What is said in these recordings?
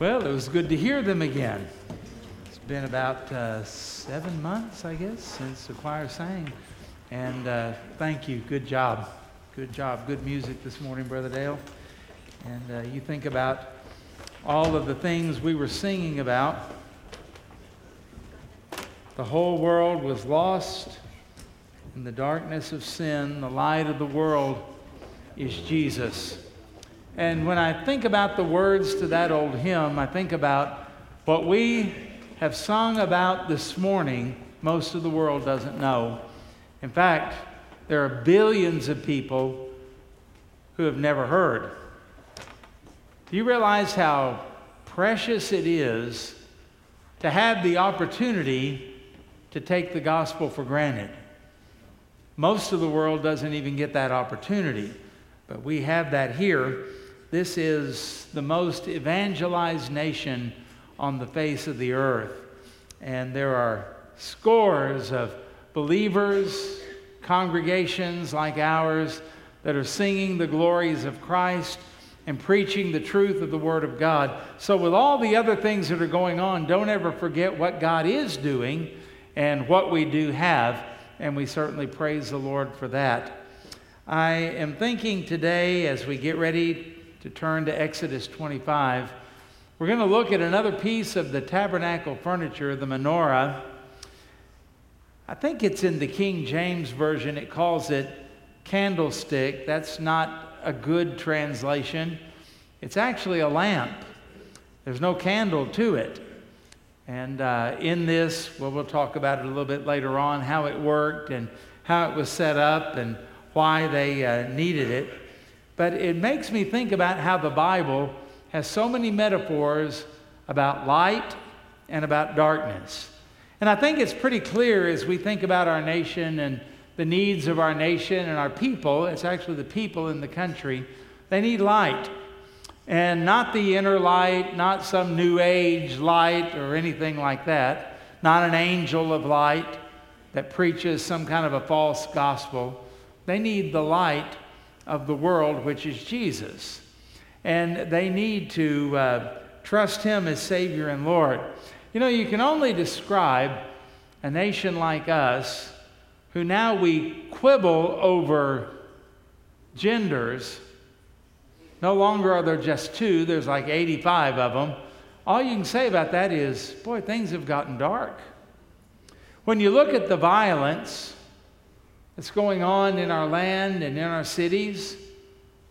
Well, it was good to hear them again. It's been about uh, seven months, I guess, since the choir sang. And uh, thank you. Good job. Good job. Good music this morning, Brother Dale. And uh, you think about all of the things we were singing about. The whole world was lost in the darkness of sin. The light of the world is Jesus. And when I think about the words to that old hymn, I think about what we have sung about this morning, most of the world doesn't know. In fact, there are billions of people who have never heard. Do you realize how precious it is to have the opportunity to take the gospel for granted? Most of the world doesn't even get that opportunity, but we have that here. This is the most evangelized nation on the face of the earth. And there are scores of believers, congregations like ours, that are singing the glories of Christ and preaching the truth of the Word of God. So, with all the other things that are going on, don't ever forget what God is doing and what we do have. And we certainly praise the Lord for that. I am thinking today, as we get ready to turn to Exodus 25. We're going to look at another piece of the tabernacle furniture, the menorah. I think it's in the King James Version, it calls it candlestick. That's not a good translation. It's actually a lamp, there's no candle to it. And uh, in this, well, we'll talk about it a little bit later on how it worked and how it was set up and why they uh, needed it. But it makes me think about how the Bible has so many metaphors about light and about darkness. And I think it's pretty clear as we think about our nation and the needs of our nation and our people, it's actually the people in the country, they need light. And not the inner light, not some new age light or anything like that, not an angel of light that preaches some kind of a false gospel. They need the light of the world, which is Jesus. And they need to uh, trust Him as Savior and Lord. You know, you can only describe a nation like us who now we quibble over genders. No longer are there just two, there's like 85 of them. All you can say about that is, boy, things have gotten dark. When you look at the violence, that's going on in our land and in our cities,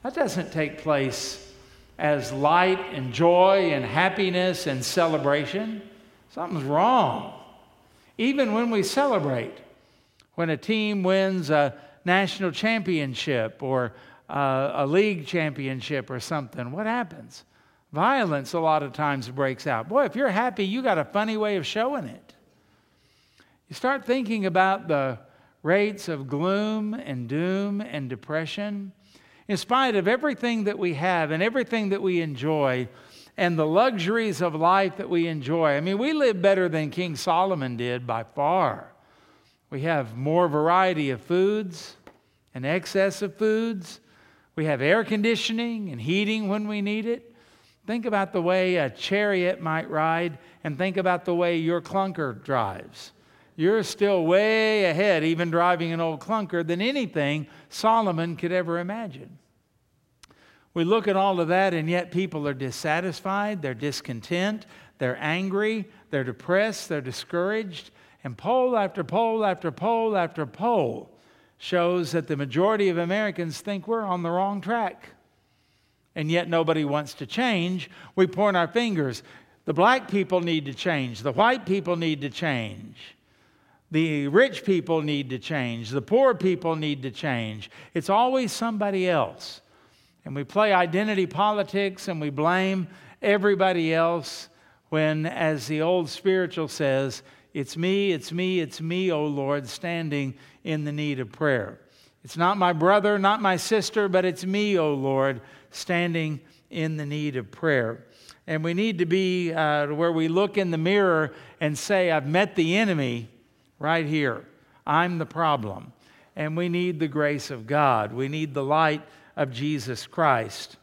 that doesn't take place as light and joy and happiness and celebration. Something's wrong. Even when we celebrate, when a team wins a national championship or uh, a league championship or something, what happens? Violence a lot of times breaks out. Boy, if you're happy, you got a funny way of showing it. You start thinking about the rates of gloom and doom and depression, in spite of everything that we have and everything that we enjoy and the luxuries of life that we enjoy. I mean, we live better than King Solomon did by far. We have more variety of foods, an excess of foods. We have air conditioning and heating when we need it. Think about the way a chariot might ride, and think about the way your clunker drives you're still way ahead, even driving an old clunker, than anything Solomon could ever imagine. We look at all of that, and yet people are dissatisfied, they're discontent, they're angry, they're depressed, they're discouraged. And poll after poll after poll after poll shows that the majority of Americans think we're on the wrong track. And yet nobody wants to change. We point our fingers. The black people need to change, the white people need to change. The rich people need to change. The poor people need to change. It's always somebody else. And we play identity politics and we blame everybody else when, as the old spiritual says, it's me, it's me, it's me, O Lord, standing in the need of prayer. It's not my brother, not my sister, but it's me, O Lord, standing in the need of prayer. And we need to be uh, where we look in the mirror and say, I've met the enemy right here. I'm the problem. And we need the grace of God. We need the light of Jesus Christ.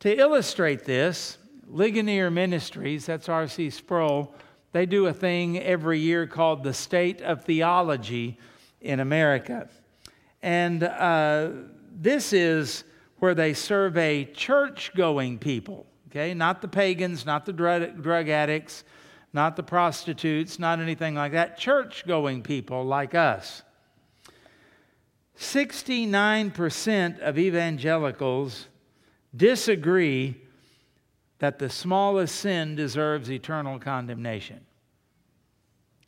To illustrate this, Ligonier Ministries, that's R.C. Sproul, they do a thing every year called the State of Theology in America. And uh, this is where they survey church going people, okay? Not the pagans, not the drug, drug addicts, not the prostitutes, not anything like that. Church going people like us. 69% of evangelicals disagree that the smallest sin deserves eternal condemnation.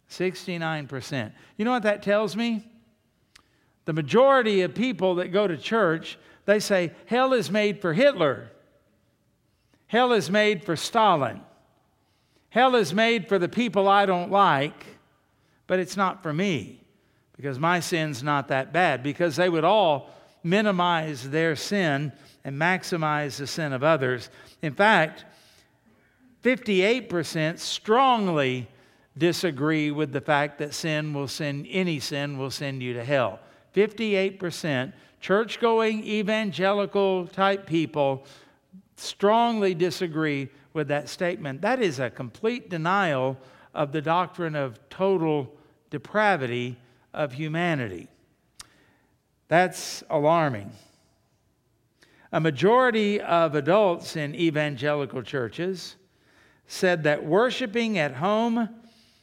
69%. You know what that tells me? The majority of people that go to church, they say, hell is made for Hitler. Hell is made for Stalin. Hell is made for the people I don't like, but it's not for me because my sin's not that bad. Because they would all minimize their sin and maximize the sin of others. In fact, 58% strongly disagree with the fact that sin will send any sin will send you to hell. 58% church going evangelical type people strongly disagree with that statement. That is a complete denial of the doctrine of total depravity of humanity. That's alarming. A majority of adults in evangelical churches said that worshiping at home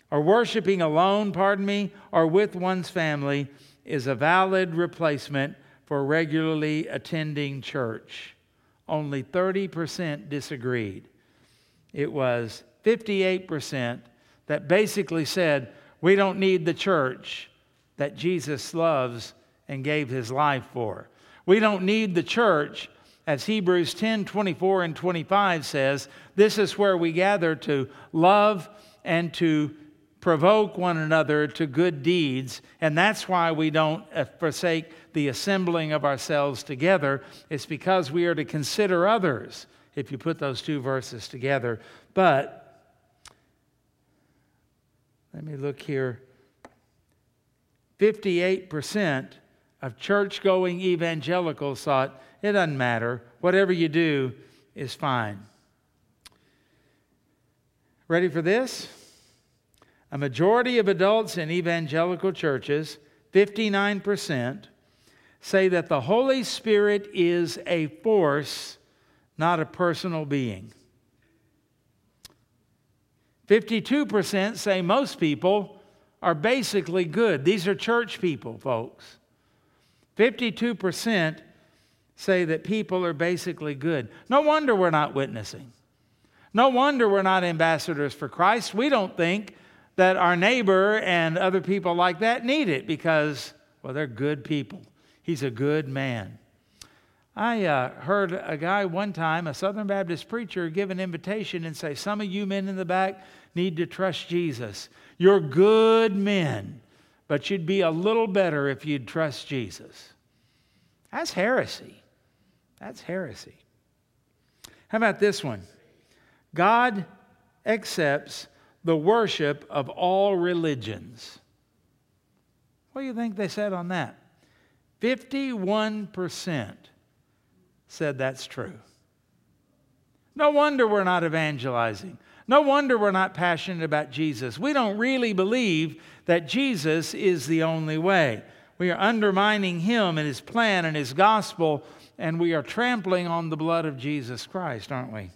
or worshiping alone, pardon me, or with one's family is a valid replacement for regularly attending church. Only 30% disagreed. It was 58% that basically said, We don't need the church that Jesus loves and gave his life for. We don't need the church as Hebrews 10 24 and 25 says, this is where we gather to love and to provoke one another to good deeds. And that's why we don't uh, forsake the assembling of ourselves together. It's because we are to consider others, if you put those two verses together. But let me look here 58% of church going evangelicals thought it doesn't matter. Whatever you do is fine. Ready for this? A majority of adults in evangelical churches, 59%, say that the Holy Spirit is a force, not a personal being. 52% say most people are basically good. These are church people, folks. 52% say that people are basically good. No wonder we're not witnessing. No wonder we're not ambassadors for Christ. We don't think that our neighbor and other people like that need it because, well, they're good people. He's a good man. I uh, heard a guy one time, a Southern Baptist preacher, give an invitation and say, Some of you men in the back need to trust Jesus. You're good men, but you'd be a little better if you'd trust Jesus. That's heresy. That's heresy. How about this one? God accepts the worship of all religions. What do you think they said on that? 51% said that's true. No wonder we're not evangelizing. No wonder we're not passionate about Jesus. We don't really believe that Jesus is the only way. We are undermining him and his plan and his gospel and we are trampling on the blood of Jesus Christ, aren't we?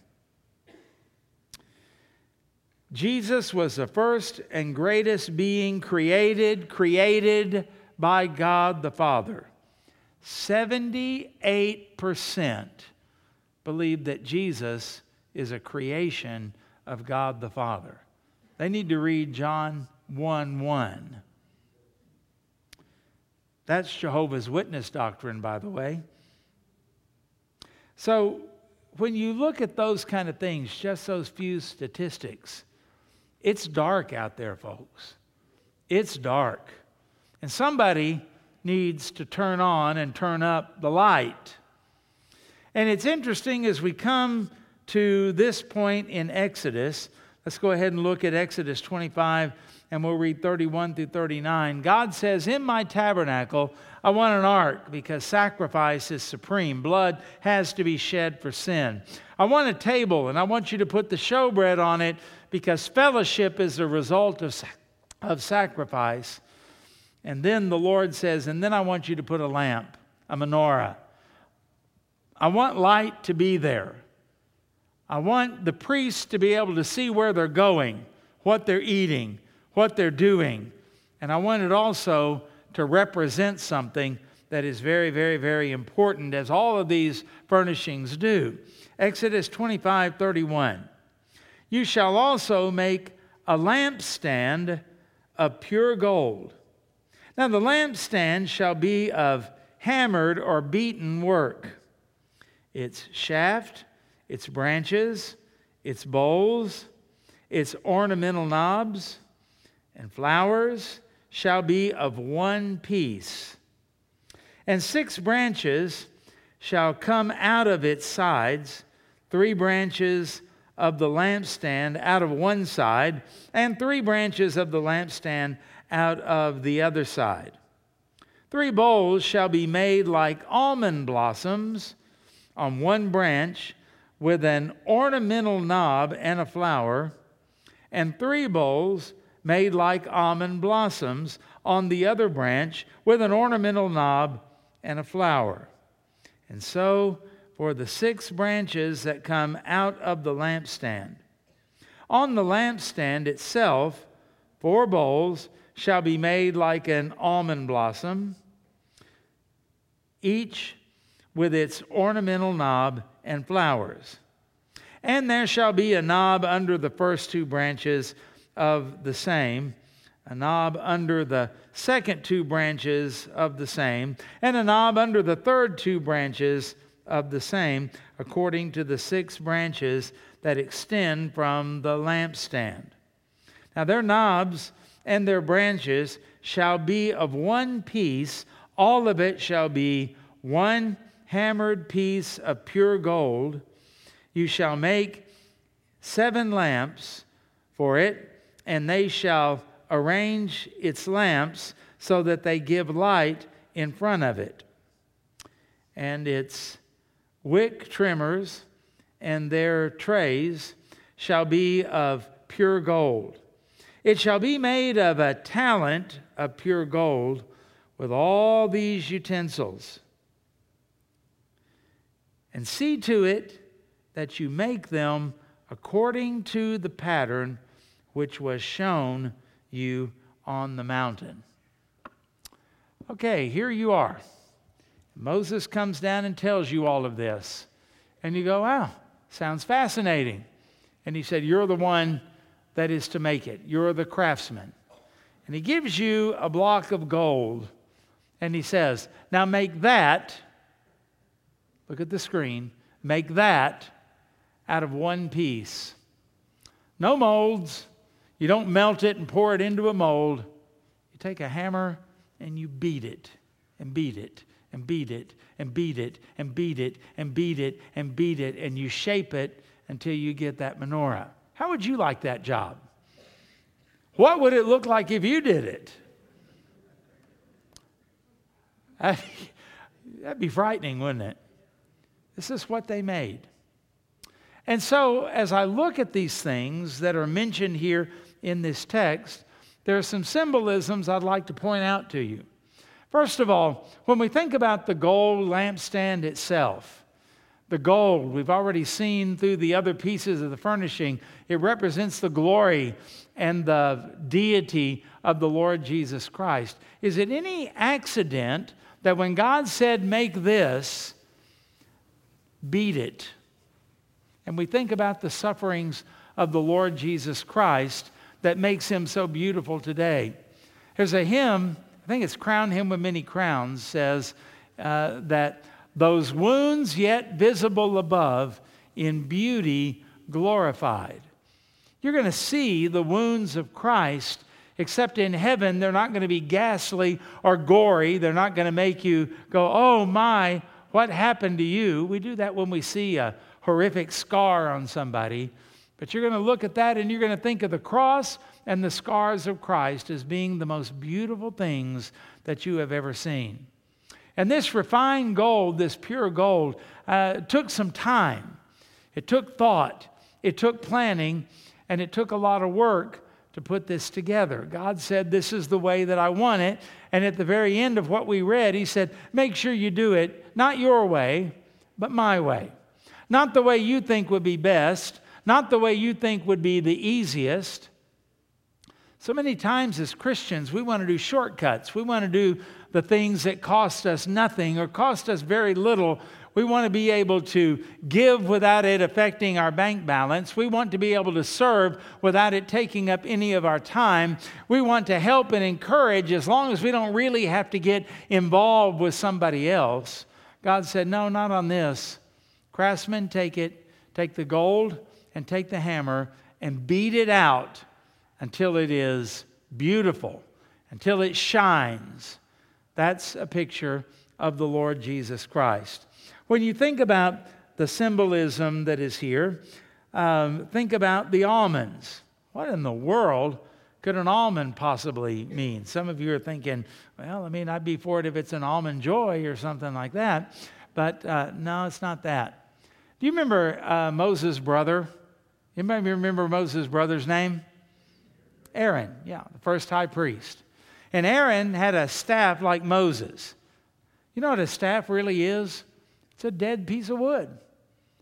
Jesus was the first and greatest being created, created by God the Father. 78% believe that Jesus is a creation of God the Father. They need to read John 1 1. That's Jehovah's Witness doctrine, by the way. So when you look at those kind of things, just those few statistics, it's dark out there, folks. It's dark. And somebody needs to turn on and turn up the light. And it's interesting as we come to this point in Exodus, Let's go ahead and look at Exodus 25 and we'll read 31 through 39. God says, In my tabernacle, I want an ark because sacrifice is supreme. Blood has to be shed for sin. I want a table, and I want you to put the showbread on it because fellowship is the result of, of sacrifice. And then the Lord says, And then I want you to put a lamp, a menorah. I want light to be there. I want the priests to be able to see where they're going, what they're eating, what they're doing. And I want it also to represent something that is very, very, very important, as all of these furnishings do. Exodus 25 31. You shall also make a lampstand of pure gold. Now, the lampstand shall be of hammered or beaten work. Its shaft, its branches, its bowls, its ornamental knobs, and flowers shall be of one piece. And six branches shall come out of its sides, three branches of the lampstand out of one side, and three branches of the lampstand out of the other side. Three bowls shall be made like almond blossoms on one branch, with an ornamental knob and a flower, and three bowls made like almond blossoms on the other branch with an ornamental knob and a flower. And so for the six branches that come out of the lampstand. On the lampstand itself, four bowls shall be made like an almond blossom, each with its ornamental knob and flowers. And there shall be a knob under the first two branches of the same, a knob under the second two branches of the same, and a knob under the third two branches of the same, according to the six branches that extend from the lampstand. Now their knobs and their branches shall be of one piece, all of it shall be one hammered piece of pure gold. You shall make seven lamps for it and they shall arrange its lamps so that they give light in front of it. And its wick trimmers and their trays shall be of pure gold. It shall be made of a talent of pure gold with all these utensils. And see to it that you make them according to the pattern which was shown you on the mountain. Okay, here you are. Moses comes down and tells you all of this. And you go, wow, sounds fascinating. And he said, You're the one that is to make it, you're the craftsman. And he gives you a block of gold. And he says, Now make that, look at the screen, make that out of one piece. No molds, you don't melt it and pour it into a mold. You take a hammer and you beat it and beat it and beat it and beat it and beat it and beat it and beat it and you shape it until you get that menorah. How would you like that job? What would it look like if you did it? That'd be frightening, wouldn't it? This is what they made. And so, as I look at these things that are mentioned here in this text, there are some symbolisms I'd like to point out to you. First of all, when we think about the gold lampstand itself, the gold, we've already seen through the other pieces of the furnishing, it represents the glory and the deity of the Lord Jesus Christ. Is it any accident that when God said, Make this, beat it? And we think about the sufferings of the Lord Jesus Christ that makes him so beautiful today. There's a hymn, I think it's Crown Him with Many Crowns, says uh, that those wounds yet visible above in beauty glorified. You're going to see the wounds of Christ, except in heaven, they're not going to be ghastly or gory. They're not going to make you go, oh my, what happened to you? We do that when we see a horrific scar on somebody. But you're going to look at that and you're going to think of the cross and the scars of Christ as being the most beautiful things that you have ever seen. And this refined gold, this pure gold, uh, took some time. It took thought, it took planning, and it took a lot of work to put this together. God said, This is the way that I want it. And at the very end of what we read, He said, Make sure you do it not your way, but my way. Not the way you think would be best, not the way you think would be the easiest. So many times as Christians, we want to do shortcuts. We want to do the things that cost us nothing or cost us very little. We want to be able to give without it affecting our bank balance. We want to be able to serve without it taking up any of our time. We want to help and encourage as long as we don't really have to get involved with somebody else. God said, No, not on this. Craftsmen, take it, take the gold and take the hammer and beat it out until it is beautiful, until it shines. That's a picture of the Lord Jesus Christ. When you think about the symbolism that is here, um, think about the almonds. What in the world could an almond possibly mean? Some of you are thinking, well, I mean, I'd be for it if it's an almond joy or something like that. But uh, no, it's not that. Do you remember uh, Moses' brother? Anybody remember Moses' brother's name? Aaron, yeah, the first high priest. And Aaron had a staff like Moses. You know what a staff really is? It's a dead piece of wood,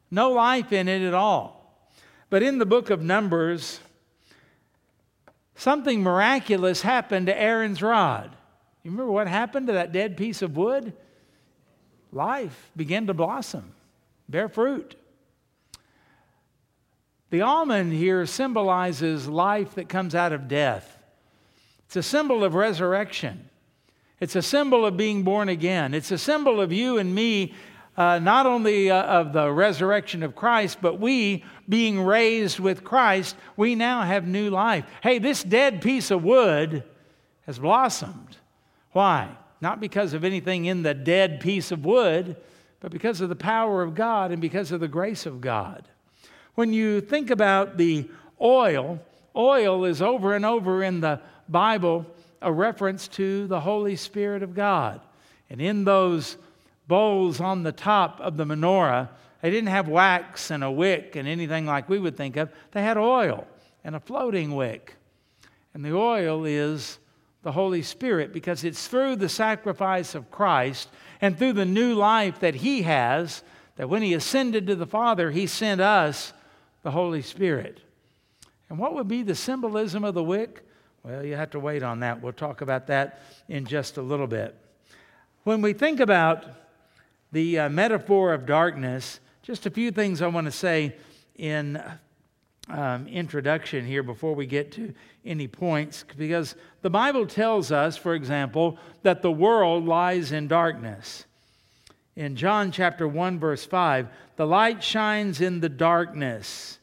no life in it at all. But in the book of Numbers, something miraculous happened to Aaron's rod. You remember what happened to that dead piece of wood? Life began to blossom, bear fruit. The almond here symbolizes life that comes out of death. It's a symbol of resurrection. It's a symbol of being born again. It's a symbol of you and me, uh, not only uh, of the resurrection of Christ, but we being raised with Christ, we now have new life. Hey, this dead piece of wood has blossomed. Why? Not because of anything in the dead piece of wood, but because of the power of God and because of the grace of God. When you think about the oil, oil is over and over in the Bible a reference to the Holy Spirit of God. And in those bowls on the top of the menorah, they didn't have wax and a wick and anything like we would think of. They had oil and a floating wick. And the oil is the Holy Spirit because it's through the sacrifice of Christ and through the new life that He has that when He ascended to the Father, He sent us the Holy Spirit. And what would be the symbolism of the wick? Well, you have to wait on that. We'll talk about that in just a little bit. When we think about the uh, metaphor of darkness, just a few things I want to say in um, introduction here before we get to any points, because the Bible tells us, for example, that the world lies in darkness. In John chapter 1, verse 5, the light shines in the darkness.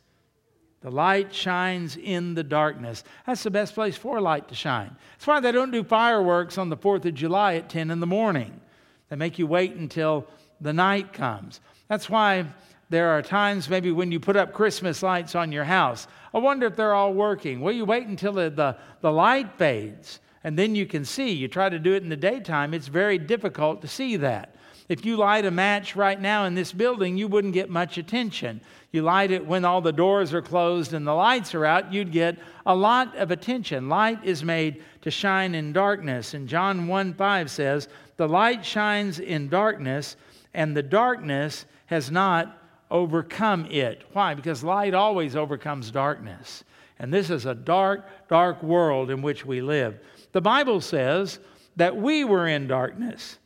The light shines in the darkness. That's the best place for light to shine. That's why they don't do fireworks on the 4th of July at 10 in the morning. They make you wait until the night comes. That's why there are times maybe when you put up Christmas lights on your house. I wonder if they're all working. Well, you wait until the, the, the light fades and then you can see. You try to do it in the daytime, it's very difficult to see that. If you light a match right now in this building, you wouldn't get much attention. You light it when all the doors are closed and the lights are out, you'd get a lot of attention. Light is made to shine in darkness. And John 1 5 says, The light shines in darkness, and the darkness has not overcome it. Why? Because light always overcomes darkness. And this is a dark, dark world in which we live. The Bible says that we were in darkness.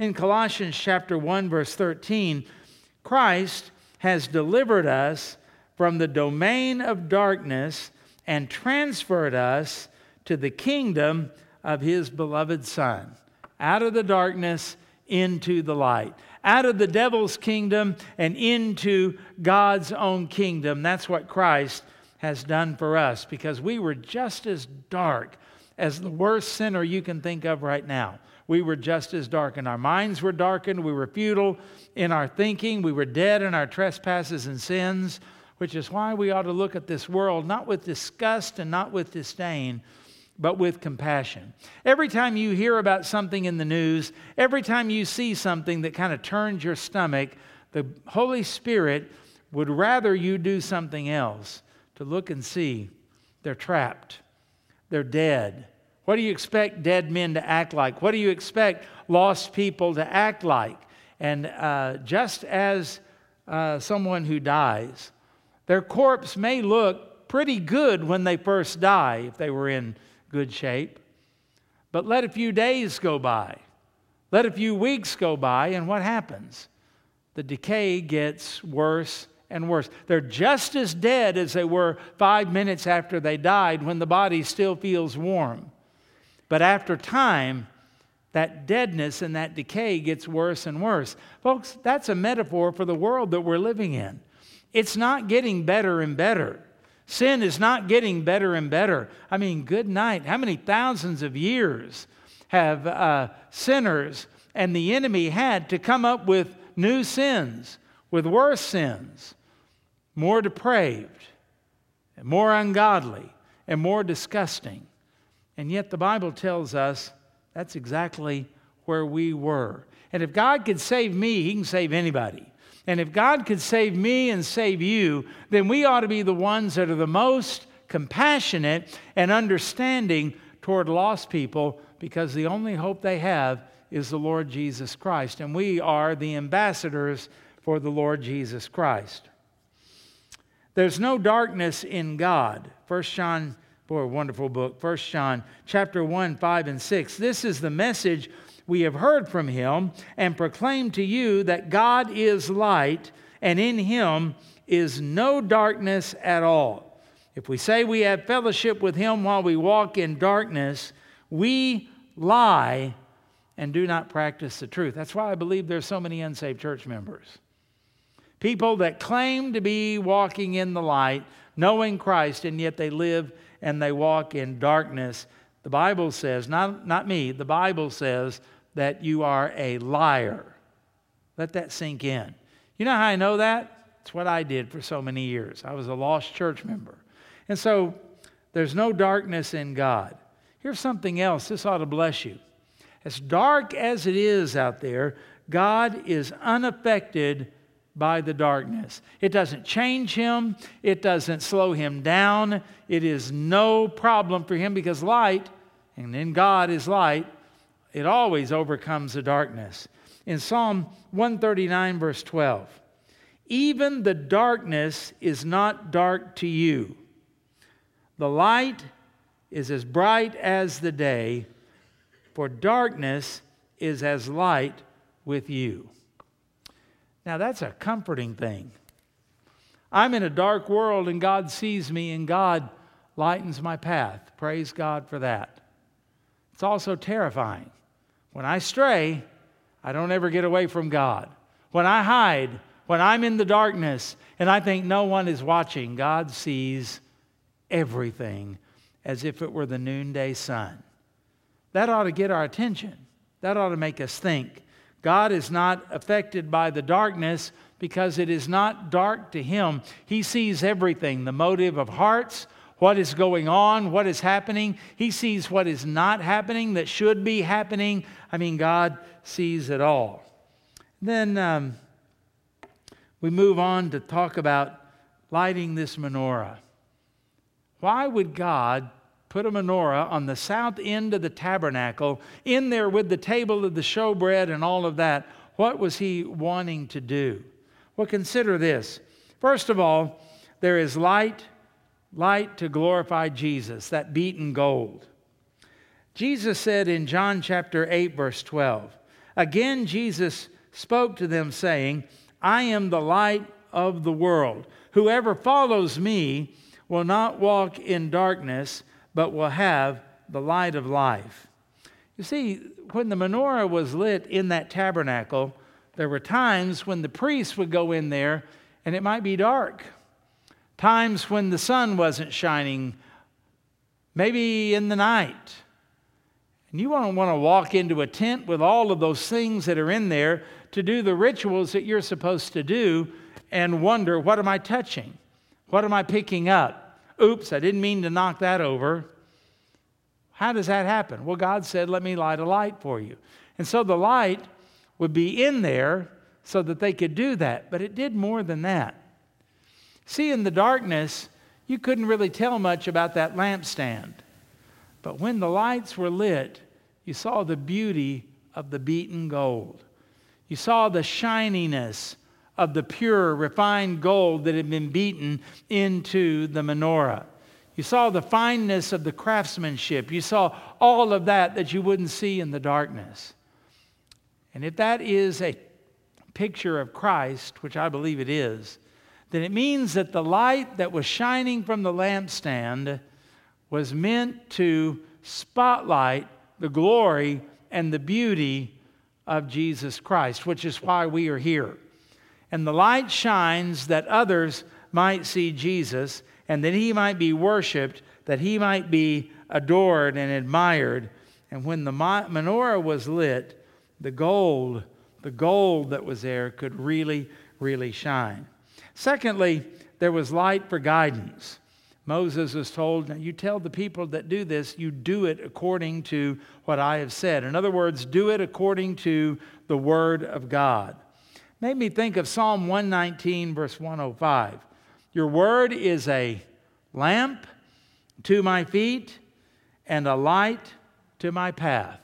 In Colossians chapter 1 verse 13, Christ has delivered us from the domain of darkness and transferred us to the kingdom of his beloved Son. Out of the darkness into the light. Out of the devil's kingdom and into God's own kingdom. That's what Christ has done for us because we were just as dark as the worst sinner you can think of right now we were just as darkened. Our minds were darkened. We were futile in our thinking. We were dead in our trespasses and sins. which is why we ought to look at this world not with disgust and not with disdain, but with compassion. Every time you hear about something in the news, every time you see something that kind of turns your stomach, the Holy Spirit would rather you do something else to look and see they're trapped, they're dead. What do you expect dead men to act like? What do you expect lost people to act like? And uh, just as uh, someone who dies, their corpse may look pretty good when they first die, if they were in good shape. But let a few days go by, let a few weeks go by, and what happens? The decay gets worse and worse. They're just as dead as they were five minutes after they died when the body still feels warm. But after time, that deadness and that decay gets worse and worse. Folks, that's a metaphor for the world that we're living in. It's not getting better and better. Sin is not getting better and better. I mean, good night. How many thousands of years have uh, sinners and the enemy had to come up with new sins, with worse sins, more depraved, and more ungodly, and more disgusting? And yet the Bible tells us that's exactly where we were. And if God could save me, He can save anybody. And if God could save me and save you, then we ought to be the ones that are the most compassionate and understanding toward lost people because the only hope they have is the Lord Jesus Christ. And we are the ambassadors for the Lord Jesus Christ. There's no darkness in God. 1 John, boy, wonderful book. 1 John chapter 1, 5, and 6. This is the message we have heard from him and proclaim to you that God is light, and in him is no darkness at all. If we say we have fellowship with him while we walk in darkness, we lie and do not practice the truth. That's why I believe there's so many unsaved church members. People that claim to be walking in the light, knowing Christ, and yet they live and they walk in darkness. The Bible says, not, not me, the Bible says that you are a liar. Let that sink in. You know how I know that? It's what I did for so many years. I was a lost church member. And so there's no darkness in God. Here's something else. This ought to bless you. As dark as it is out there, God is unaffected by the darkness. It doesn't change him, it doesn't slow him down. It is no problem for him because light, and in God is light, it always overcomes the darkness. In Psalm 139, verse 12, even the darkness is not dark to you. The light is as bright as the day, for darkness is as light with you. Now, that's a comforting thing. I'm in a dark world and God sees me and God lightens my path. Praise God for that. It's also terrifying when I stray, I don't ever get away from God. When I hide, when I'm in the darkness and I think no one is watching, God sees everything as if it were the noonday sun. That ought to get our attention. That ought to make us think. God is not affected by the darkness because it is not dark to Him. He sees everything the motive of hearts, what is going on, what is happening. He sees what is not happening that should be happening. I mean, God sees it all. Then um, we move on to talk about lighting this menorah. Why would God put a menorah on the south end of the tabernacle, in there with the table of the showbread and all of that? What was he wanting to do? Well, consider this. First of all, there is light light to glorify Jesus, that beaten gold. Jesus said in John chapter 8, verse 12, Again, Jesus spoke to them, saying, I am the light of the world. Whoever follows me will not walk in darkness, but will have the light of life. You see, when the menorah was lit in that tabernacle, there were times when the priests would go in there and it might be dark times when the sun wasn't shining, maybe in the night. And you won't want to walk into a tent with all of those things that are in there to do the rituals that you're supposed to do and wonder, what am I touching? What am I picking up? Oops, I didn't mean to knock that over. How does that happen? Well, God said, Let me light a light for you. And so the light would be in there so that they could do that. But it did more than that. See, in the darkness, you couldn't really tell much about that lampstand. But when the lights were lit, you saw the beauty of the beaten gold. You saw the shininess of the pure, refined gold that had been beaten into the menorah. You saw the fineness of the craftsmanship. You saw all of that that you wouldn't see in the darkness. And if that is a picture of Christ, which I believe it is, then it means that the light that was shining from the lampstand was meant to spotlight the glory and the beauty of Jesus Christ, which is why we are here. And the light shines that others might see Jesus and that he might be worshiped, that he might be adored and admired. And when the menorah was lit, the gold, the gold that was there could really, really shine. Secondly, there was light for guidance. Moses was told, Now you tell the people that do this, you do it according to what I have said. In other words, do it according to the Word of God. Made me think of Psalm 119, verse 105. Your Word is a lamp to my feet and a light to my path.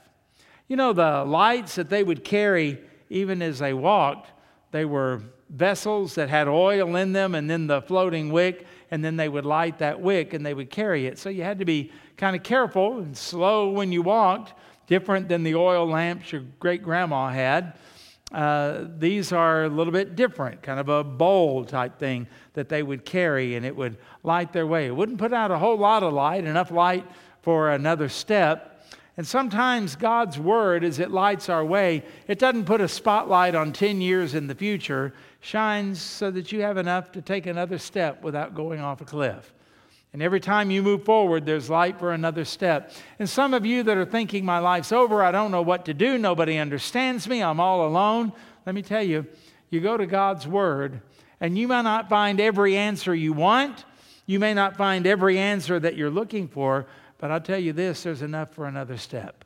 You know, the lights that they would carry even as they walked, they were vessels that had oil in them and then the floating wick and then they would light that wick and they would carry it. So you had to be kind of careful and slow when you walked, different than the oil lamps your great grandma had. Uh, these are a little bit different, kind of a bowl type thing that they would carry and it would light their way. It wouldn't put out a whole lot of light, enough light for another step. And sometimes God's word, as it lights our way, it doesn't put a spotlight on 10 years in the future shines so that you have enough to take another step without going off a cliff. And every time you move forward, there's light for another step. And some of you that are thinking, my life's over, I don't know what to do, nobody understands me, I'm all alone. Let me tell you, you go to God's Word, and you may not find every answer you want. You may not find every answer that you're looking for, but I'll tell you this there's enough for another step.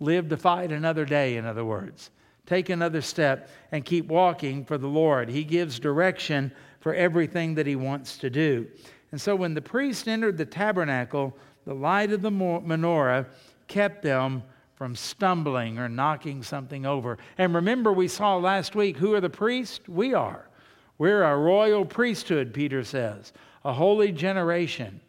Live to fight another day, in other words take another step and keep walking for the Lord. He gives direction for everything that he wants to do. And so when the priest entered the tabernacle, the light of the menorah kept them from stumbling or knocking something over. And remember, we saw last week who are the priests? We are. We're a royal priesthood, Peter says, a holy generation.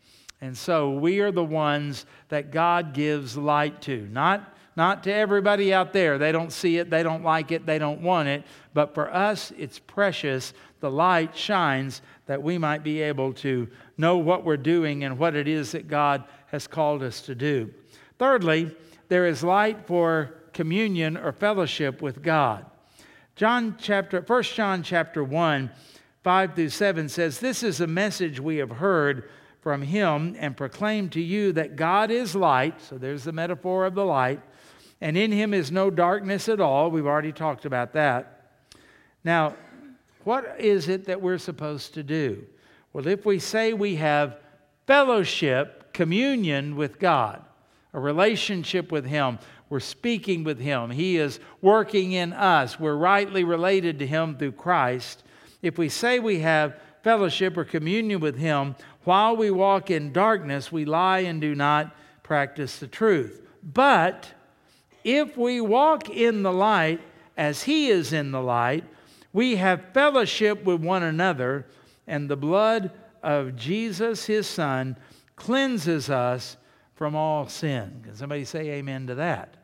And so we are the ones that God gives light to, not not to everybody out there. They don't see it, they don't like it, they don't want it. But for us, it's precious. The light shines that we might be able to know what we're doing and what it is that God has called us to do. Thirdly, there is light for communion or fellowship with God. John chapter 1 John chapter 1 5 through 7 says this is a message we have heard from him and proclaimed to you that God is light so there's the metaphor of the light and in him is no darkness at all. We've already talked about that. Now, what is it that we're supposed to do? Well, if we say we have fellowship, communion with God, a relationship with Him, we're speaking with Him, He is working in us, we're rightly related to Him through Christ. If we say we have fellowship or communion with Him, while we walk in darkness, we lie and do not practice the truth. But if we walk in the light as He is in the light, we have fellowship with one another, and the blood of Jesus, His Son, cleanses us from all sin. Can somebody say amen to that?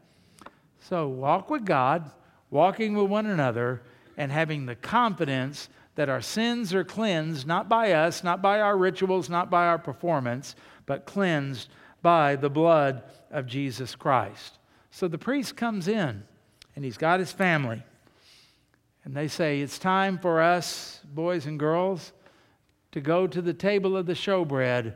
So, walk with God, walking with one another, and having the confidence that our sins are cleansed, not by us, not by our rituals, not by our performance, but cleansed by the blood of Jesus Christ. So the priest comes in and he's got his family. And they say, It's time for us, boys and girls, to go to the table of the showbread,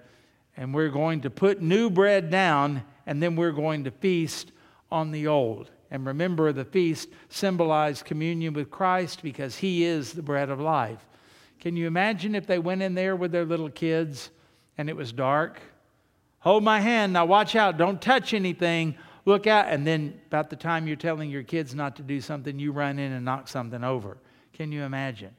and we're going to put new bread down, and then we're going to feast on the old. And remember, the feast symbolized communion with Christ because he is the bread of life. Can you imagine if they went in there with their little kids and it was dark? Hold my hand, now watch out, don't touch anything, look out. And then, about the time you're telling your kids not to do something, you run in and knock something over. Can you imagine?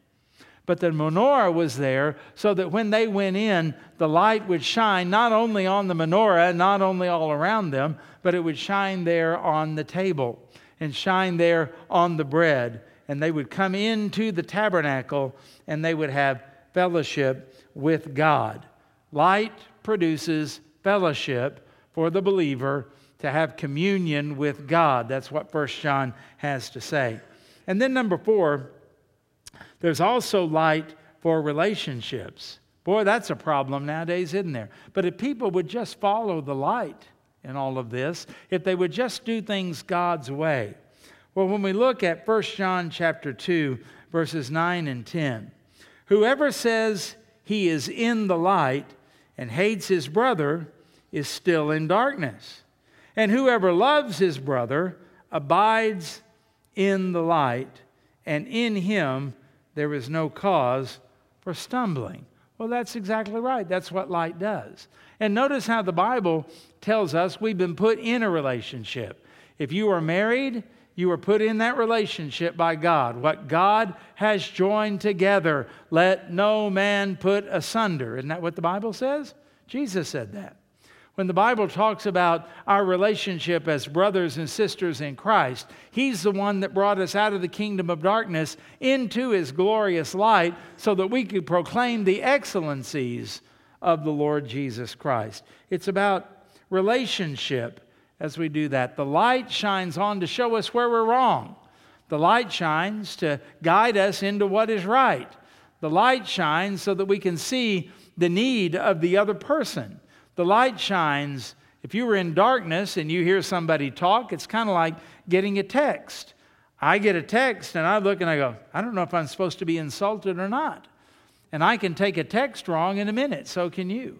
But the menorah was there so that when they went in, the light would shine not only on the menorah, not only all around them, but it would shine there on the table and shine there on the bread. And they would come into the tabernacle and they would have fellowship with God. Light produces fellowship for the believer to have communion with God. That's what First John has to say. And then, number four, there's also light for relationships. Boy, that's a problem nowadays, isn't there? But if people would just follow the light in all of this, if they would just do things God's way. Well, when we look at 1 John chapter 2, verses 9 and 10, whoever says he is in the light and hates his brother is still in darkness. And whoever loves his brother abides in the light, and in him there is no cause for stumbling. Well, that's exactly right. That's what light does. And notice how the Bible tells us we've been put in a relationship. If you are married, you are put in that relationship by God. What God has joined together, let no man put asunder. Isn't that what the Bible says? Jesus said that. When the Bible talks about our relationship as brothers and sisters in Christ, He's the one that brought us out of the kingdom of darkness into His glorious light so that we could proclaim the excellencies of the Lord Jesus Christ. It's about relationship as we do that. The light shines on to show us where we're wrong, the light shines to guide us into what is right. The light shines so that we can see the need of the other person. The light shines. If you were in darkness and you hear somebody talk, it's kind of like getting a text. I get a text and I look and I go, I don't know if I'm supposed to be insulted or not. And I can take a text wrong in a minute, so can you.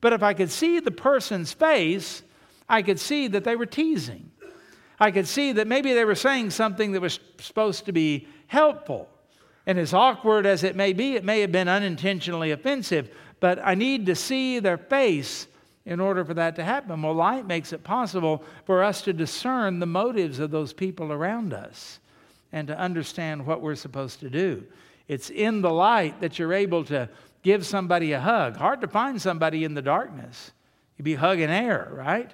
But if I could see the person's face, I could see that they were teasing. I could see that maybe they were saying something that was supposed to be helpful. And as awkward as it may be, it may have been unintentionally offensive, but I need to see their face in order for that to happen. Well, light makes it possible for us to discern the motives of those people around us and to understand what we're supposed to do. It's in the light that you're able to give somebody a hug. Hard to find somebody in the darkness. You'd be hugging air, right?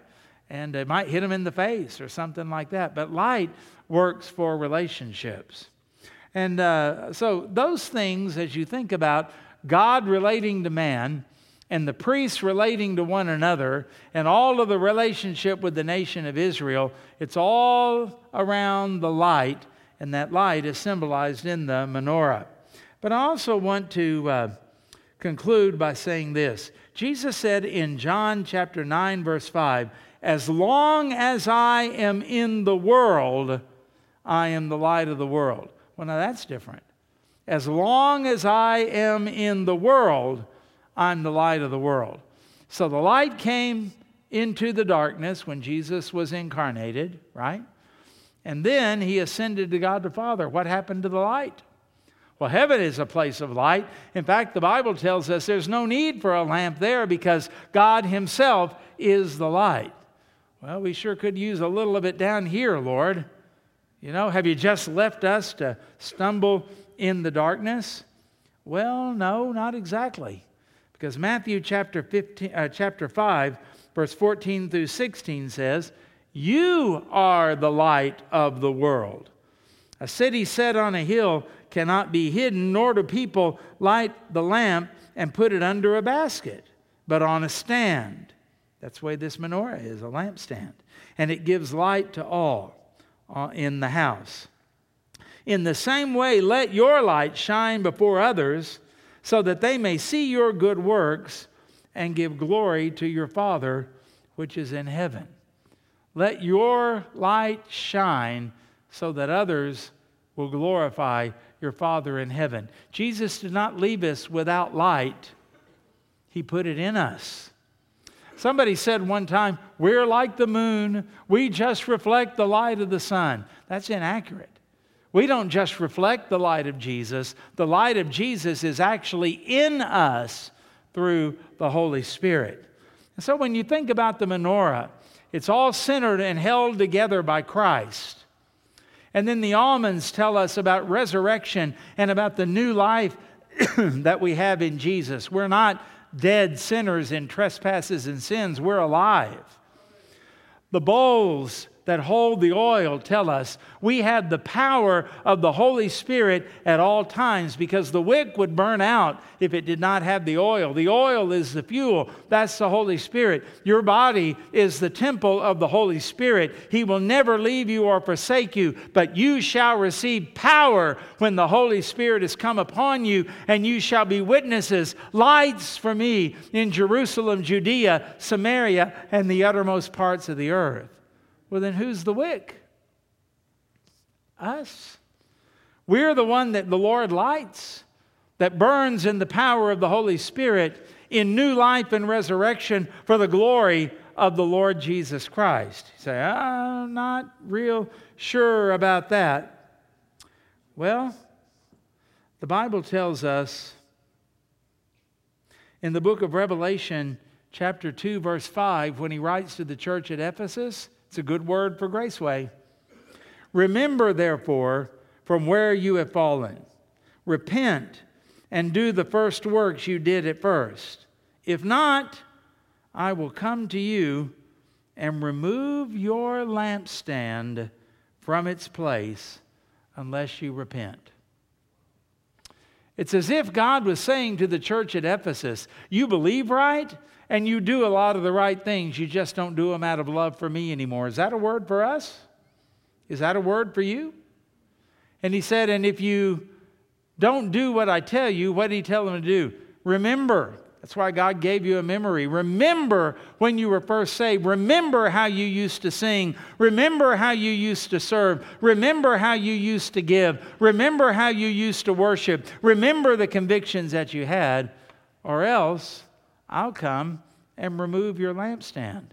And it might hit them in the face or something like that. But light works for relationships. And uh, so, those things, as you think about God relating to man and the priests relating to one another and all of the relationship with the nation of Israel, it's all around the light, and that light is symbolized in the menorah. But I also want to uh, conclude by saying this Jesus said in John chapter 9, verse 5, As long as I am in the world, I am the light of the world. Well, now that's different. As long as I am in the world, I'm the light of the world. So the light came into the darkness when Jesus was incarnated, right? And then he ascended to God the Father. What happened to the light? Well, heaven is a place of light. In fact, the Bible tells us there's no need for a lamp there because God Himself is the light. Well, we sure could use a little of it down here, Lord. You know, have you just left us to stumble in the darkness? Well, no, not exactly. Because Matthew chapter, 15, uh, chapter 5, verse 14 through 16 says, You are the light of the world. A city set on a hill cannot be hidden, nor do people light the lamp and put it under a basket, but on a stand. That's the way this menorah is a lampstand. And it gives light to all uh, in the house. In the same way, let your light shine before others so that they may see your good works and give glory to your Father which is in heaven. Let your light shine so that others will glorify your Father in heaven. Jesus did not leave us without light, He put it in us. Somebody said one time, We're like the moon, we just reflect the light of the sun. That's inaccurate. We don't just reflect the light of Jesus, the light of Jesus is actually in us through the Holy Spirit. And so when you think about the menorah, it's all centered and held together by Christ. And then the almonds tell us about resurrection and about the new life that we have in Jesus. We're not dead sinners in trespasses and sins, we're alive. The bowls that hold the oil tell us we had the power of the Holy Spirit at all times because the wick would burn out if it did not have the oil. The oil is the fuel, that's the Holy Spirit. Your body is the temple of the Holy Spirit. He will never leave you or forsake you, but you shall receive power when the Holy Spirit has come upon you, and you shall be witnesses, lights for me in Jerusalem, Judea, Samaria, and the uttermost parts of the earth. Well, then who's the wick? Us. We're the one that the Lord lights, that burns in the power of the Holy Spirit in new life and resurrection for the glory of the Lord Jesus Christ. You say, I'm not real sure about that. Well, the Bible tells us in the book of Revelation, chapter 2, verse 5, when he writes to the church at Ephesus, it's a good word for Graceway. Remember, therefore, from where you have fallen. Repent and do the first works you did at first. If not, I will come to you and remove your lampstand from its place unless you repent. It's as if God was saying to the church at Ephesus, You believe right, and you do a lot of the right things. You just don't do them out of love for me anymore. Is that a word for us? Is that a word for you? And he said, And if you don't do what I tell you, what did he tell them to do? Remember. That's why God gave you a memory. Remember when you were first saved. Remember how you used to sing. Remember how you used to serve. Remember how you used to give. Remember how you used to worship. Remember the convictions that you had, or else I'll come and remove your lampstand.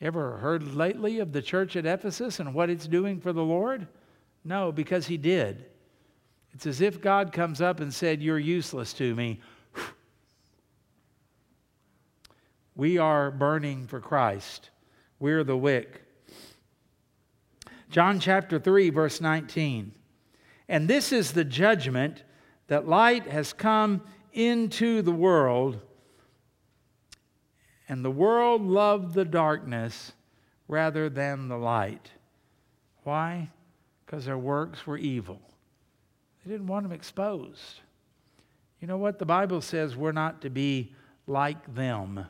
Ever heard lately of the church at Ephesus and what it's doing for the Lord? No, because he did. It's as if God comes up and said, You're useless to me. We are burning for Christ. We're the wick. John chapter 3, verse 19. And this is the judgment that light has come into the world and the world loved the darkness rather than the light. Why? Because their works were evil. They didn't want them exposed. You know what? The Bible says we're not to be like them.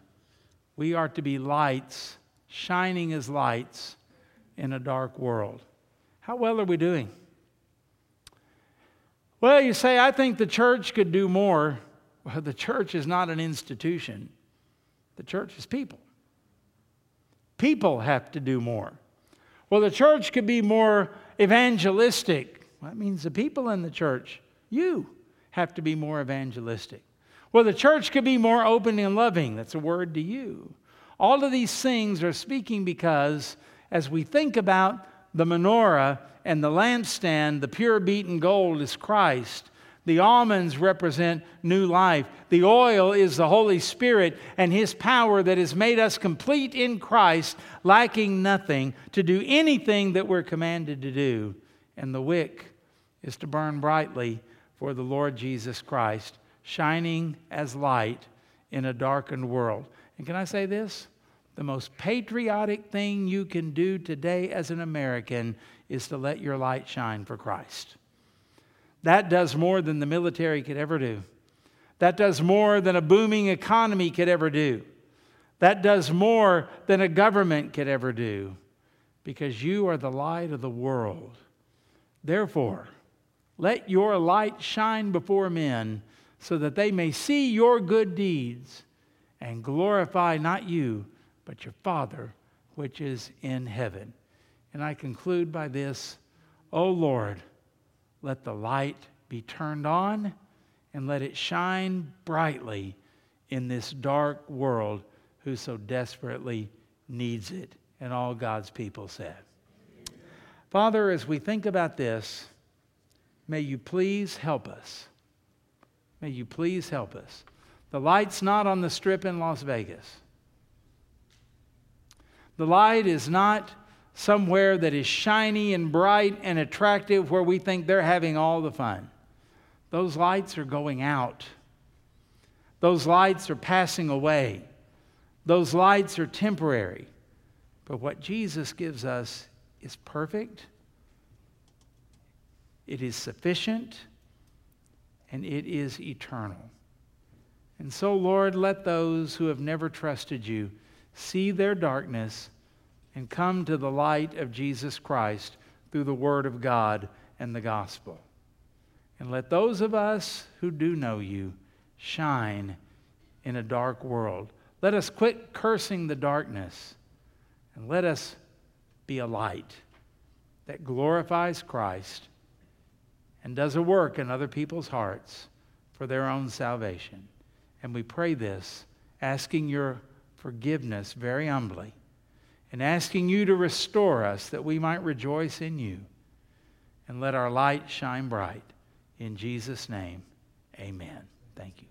We are to be lights, shining as lights in a dark world. How well are we doing? Well, you say, I think the church could do more. Well, the church is not an institution. The church is people. People have to do more. Well, the church could be more evangelistic. Well, that means the people in the church, you, have to be more evangelistic. Well, the church could be more open and loving. That's a word to you. All of these things are speaking because as we think about the menorah and the lampstand, the pure beaten gold is Christ. The almonds represent new life. The oil is the Holy Spirit and His power that has made us complete in Christ, lacking nothing to do anything that we're commanded to do. And the wick is to burn brightly for the Lord Jesus Christ, shining as light in a darkened world. And can I say this? The most patriotic thing you can do today as an American is to let your light shine for Christ. That does more than the military could ever do. That does more than a booming economy could ever do. That does more than a government could ever do because you are the light of the world. Therefore, let your light shine before men so that they may see your good deeds and glorify not you, but your Father which is in heaven. And I conclude by this, O Lord, let the light be turned on and let it shine brightly in this dark world who so desperately needs it. And all God's people said. Father, as we think about this, may you please help us. May you please help us. The light's not on the strip in Las Vegas. The light is not somewhere that is shiny and bright and attractive where we think they're having all the fun. Those lights are going out. Those lights are passing away. Those lights are temporary. But what Jesus gives us is perfect, it is sufficient, and it is eternal. And so, Lord, let those who have never trusted you see their darkness and come to the light of Jesus Christ through the Word of God and the gospel. And let those of us who do know you shine in a dark world. Let us quit cursing the darkness and let us be a light that glorifies Christ and does a work in other people's hearts for their own salvation. And we pray this, asking your forgiveness very humbly and asking you to restore us that we might rejoice in you and let our light shine bright. In Jesus' name, amen. Thank you.